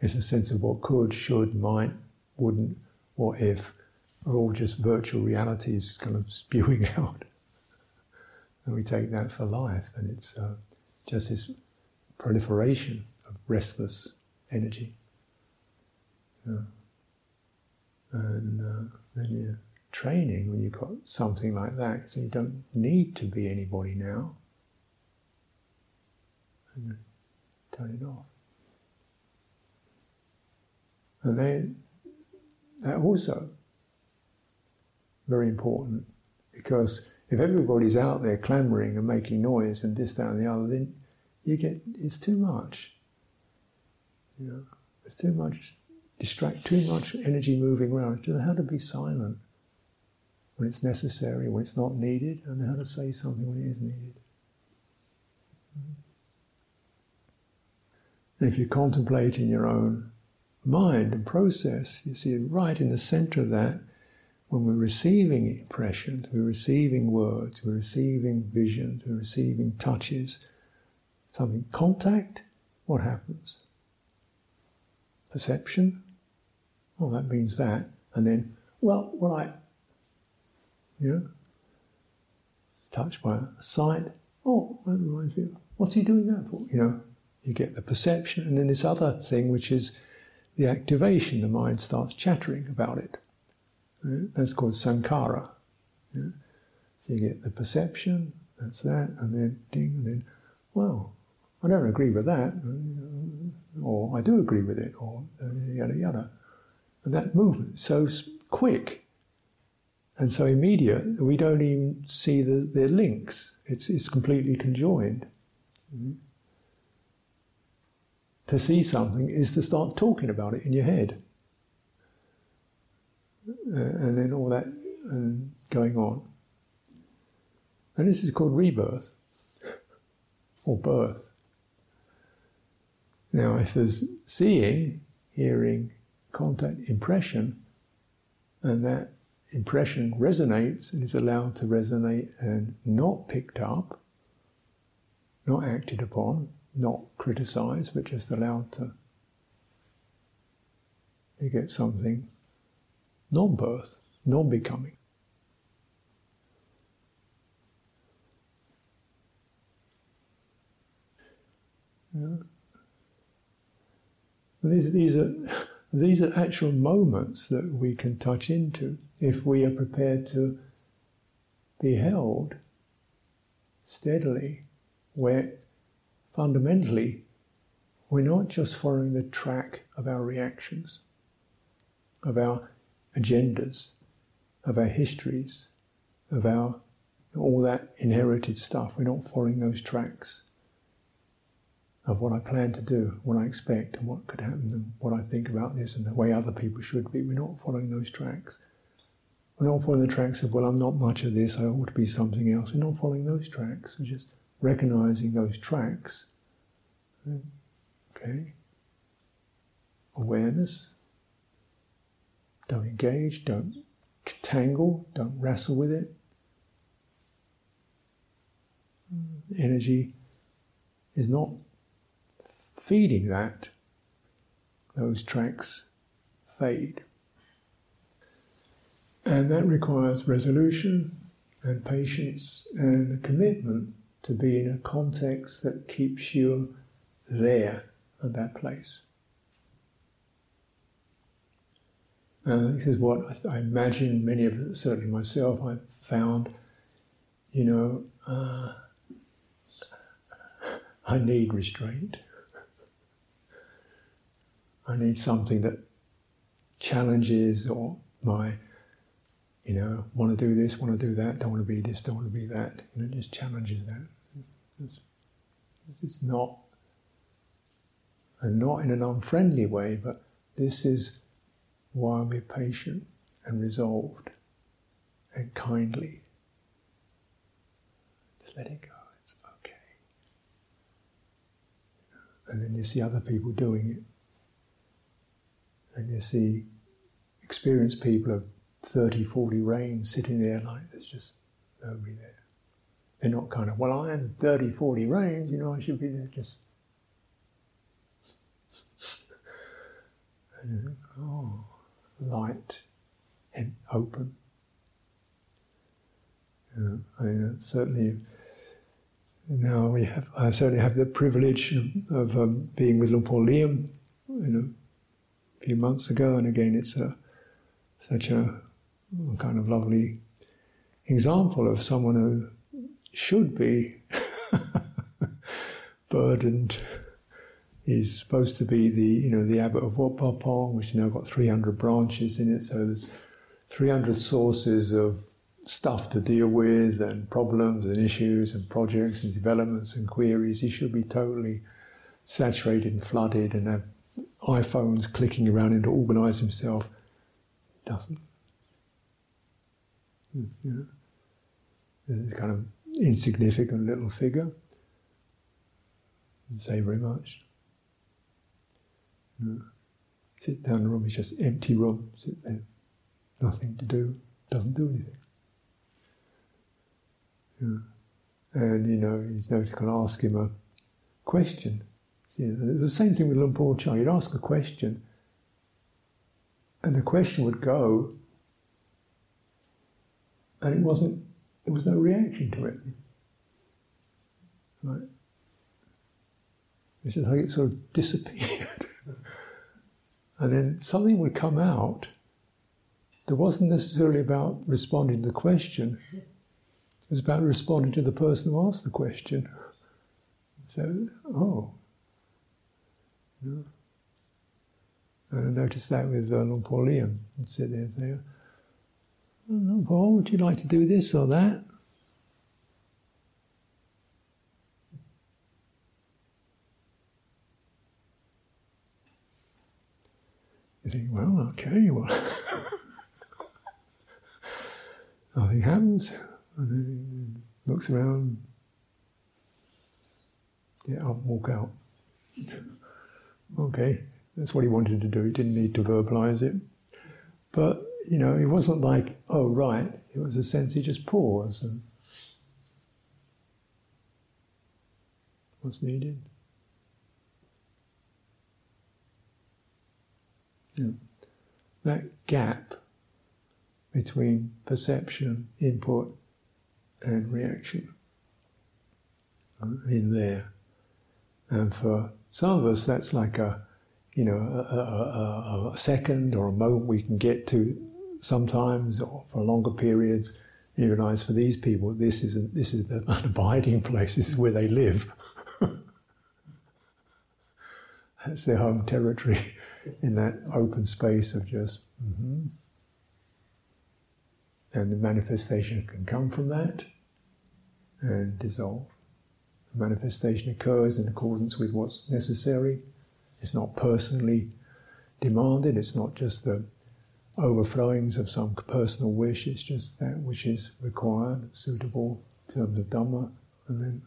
It's a sense of what could, should, might, wouldn't, what if, are all just virtual realities kind of [laughs] spewing out. and we take that for life, and it's uh, just this proliferation of restless energy. Yeah. And uh, then you're training when you've got something like that, so you don't need to be anybody now and turn it off. And then that also very important because if everybody's out there clamoring and making noise and this, that, and the other, then you get it's too much. You know, it's too much distract, too much energy moving around. You know how to be silent when it's necessary, when it's not needed, and how to say something when it is needed. And if you contemplate in your own mind and process, you see right in the center of that, when we're receiving impressions, we're receiving words, we're receiving visions, we're receiving touches, something, contact, what happens? Perception? Well, that means that. And then, well, what I, you know, touched by a sight, oh, that reminds me, what's he doing that for? You know, you get the perception, and then this other thing, which is the activation, the mind starts chattering about it. That's called sankhara. Yeah? So you get the perception, that's that, and then ding, and then, well, I don't agree with that, or I do agree with it, or yada yada. And that movement is so quick and so immediate we don't even see the, the links. It's, it's completely conjoined. Mm-hmm to see something is to start talking about it in your head. Uh, and then all that and going on. And this is called rebirth or birth. Now, if there's seeing, hearing, contact, impression, and that impression resonates and is allowed to resonate and not picked up, not acted upon, not criticize, but just allowed to get something non birth, non becoming. Yeah. These, these, are, these are actual moments that we can touch into if we are prepared to be held steadily, where fundamentally we're not just following the track of our reactions of our agendas, of our histories, of our all that inherited stuff. We're not following those tracks of what I plan to do, what I expect, and what could happen, and what I think about this, and the way other people should be. We're not following those tracks. We're not following the tracks of, well, I'm not much of this, I ought to be something else. We're not following those tracks. We're just recognizing those tracks. Okay? Awareness, don't engage, don't tangle, don't wrestle with it. Energy is not feeding that, those tracks fade. And that requires resolution and patience and commitment to be in a context that keeps you there at that place. Uh, this is what I, I, imagine many of certainly myself, I found, you know, uh, [laughs] I need restraint. I need something that challenges or my, you know, want to do this, want to do that, don't want to be this, don't want to be that. You know, just challenges that. It's, it's not, and not in an unfriendly way, but this is why we're patient and resolved and kindly. Just let it go, it's okay. And then you see other people doing it. And you see experienced people of 30, 40 rains sitting there like there's just nobody there. They're not kind of, well, I am 30, 40 rains, you know, I should be there just. and, oh light and open. I mean, certainly now we have, I certainly have the privilege of, um, being with Luang Liam you know, a few months ago, and again, it's a, such a kind of lovely example of someone who should be [laughs] burdened He's supposed to be the you know the abbot of Wat Pah Pong, which now got 300 branches in it. So there's 300 sources of stuff to deal with, and problems and issues and projects and developments and queries. He should be totally saturated and flooded and have iPhones clicking around him to organise himself. Doesn't. You know, this kind of insignificant little figure. Didn't say very much. No. Sit down in the room, it's just empty room, sit there. Nothing to do, doesn't do anything. Yeah. And you know, he's noticed can ask him a question. See, it's the same thing with Luang Por Chah. You'd ask a question, and the question would go, and it wasn't, there was no reaction to it. Right? It's just like it sort of disappeared. [laughs] And then something would come out that wasn't necessarily about responding to the question, it was about responding to the person who asked the question. So, oh. And I noticed that with uh, Liam. He'd sit there and say, oh, Por, would you like to do this or that? You think, well, okay, well, [laughs] nothing happens. And he looks around, Yeah, I'll walk out. okay, that's what he wanted to do. He didn't need to verbalize it. But, you know, it wasn't like, oh, right. It was a sense he just paused and what's needed. Yeah. That gap between perception, input, and reaction uh, in there. And for some of us, that's like a, you know, a, a, a, a second or a moment we can get to sometimes, or for longer periods. You realize for these people, this is a, this is the [laughs] abiding place. This is where they live. [laughs] that's their home territory [laughs] in that open space of just. Mm-hmm. And the manifestation can come from that and dissolve. The manifestation occurs in accordance with what's necessary. It's not personally demanded, it's not just the overflowings of some personal wish, it's just that which is required, suitable in terms of Dhamma, and then,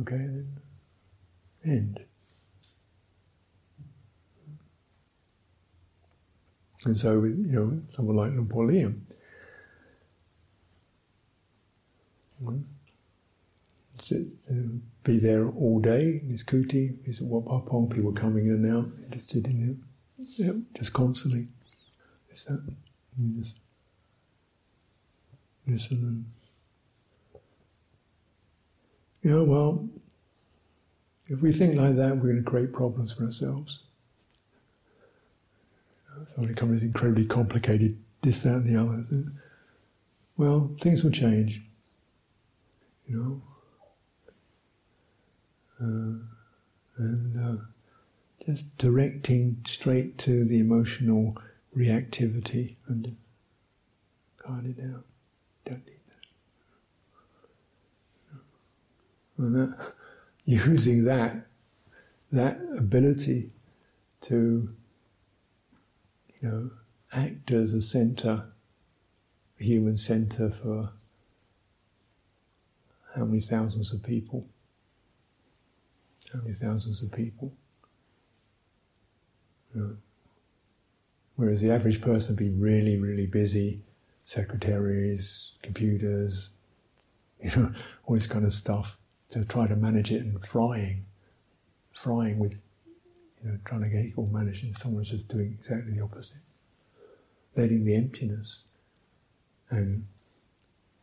okay, then end. And so, with, you know, someone like Por Liam, to be there all day in his kuti, his Pah people coming in and out, interested in him, yep, just constantly. Is that you just listen and yeah, well, if we think like that, we're going to create problems for ourselves. Somebody comes incredibly complicated, this, that, and the other. Well, things will change. You know, uh, and uh, just directing straight to the emotional reactivity and just cut it out. Don't need that. And that, [laughs] using that that ability to you know act as a center, a human center for how many thousands of people How many thousands of people. Whereas the average person would be really, really busy, secretaries, computers, [laughs] you know, all this kind of stuff to try to manage it and frying, frying with, you know, trying to get it all managed, and someone's just doing exactly the opposite, letting the emptiness and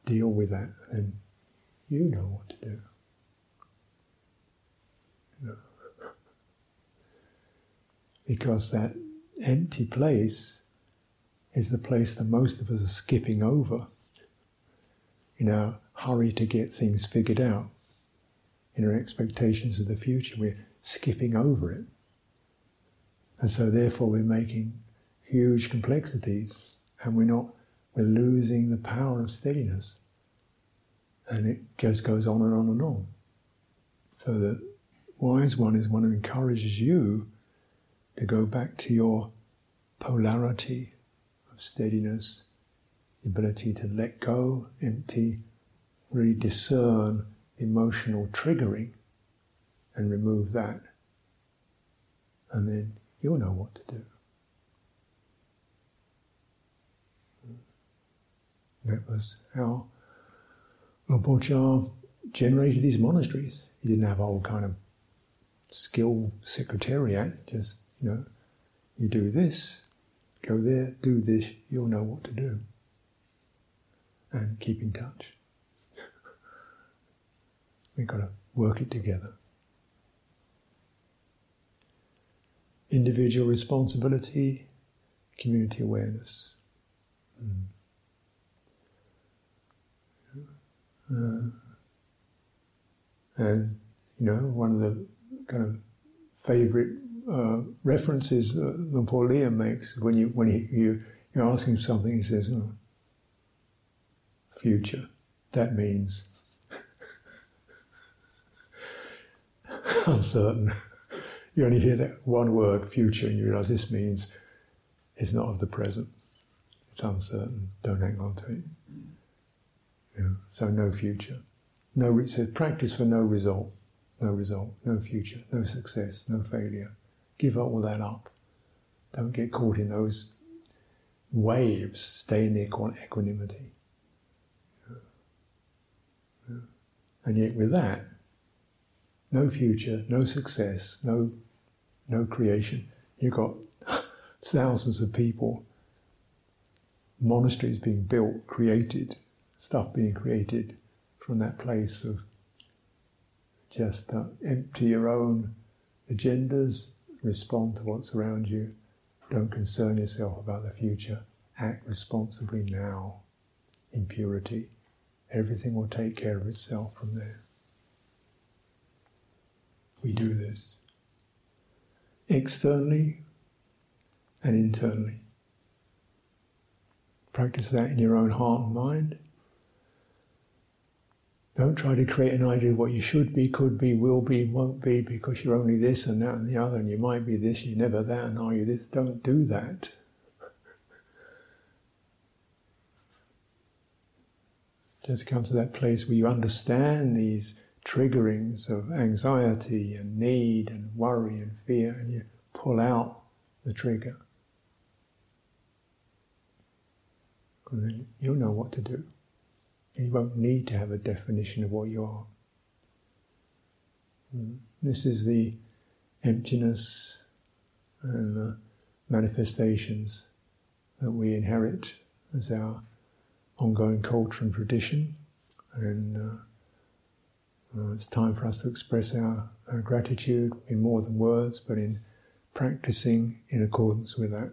deal with that, and you know what to do. [laughs] because that empty place is the place that most of us are skipping over in our hurry to get things figured out, in our expectations of the future. We're skipping over it. And so, therefore, we're making huge complexities and we're not, we're losing the power of steadiness. And it just goes on and on and on. So, the wise one is one who encourages you to go back to your polarity of steadiness, the ability to let go, empty, really discern emotional triggering and remove that. And then you'll know what to do. That was how Chah generated these monasteries. He didn't have a whole kind of skill secretariat, just you know, you do this, go there, do this, you'll know what to do. And keep in touch. [laughs] We've got to work it together. Individual responsibility, community awareness. Mm. Uh, and, you know, one of the kind of favorite uh, references that Luang Por Liam makes when you when he, you you ask him something, he says, oh, "Future." That means [laughs] uncertain. You only hear that one word, "future," and you realise this means it's not of the present. It's uncertain. Don't hang on to it. Know, so no future. No, it says practice for no result. No result. No future. No success. No failure give all that up. Don't get caught in those waves. Stay in the equanimity. And yet, with that, no future, no success, no, no creation. You've got [laughs] thousands of people, monasteries being built, created, stuff being created from that place of just uh, empty your own agendas, respond to what's around you, don't concern yourself about the future, act responsibly now in purity. Everything will take care of itself from there. We do this externally and internally. Practice that in your own heart and mind. Don't try to create an idea of what you should be, could be, will be, won't be, because you're only this and that and the other, and you might be this, you're never that, and are you this? Don't do that. Just come to that place where you understand these triggerings of anxiety and need and worry and fear, and you pull out the trigger. And then you'll know what to do. You won't need to have a definition of what you are. Mm. This is the emptiness and the manifestations that we inherit as our ongoing culture and tradition. And uh, uh, it's time for us to express our, our gratitude in more than words, but in practicing in accordance with that.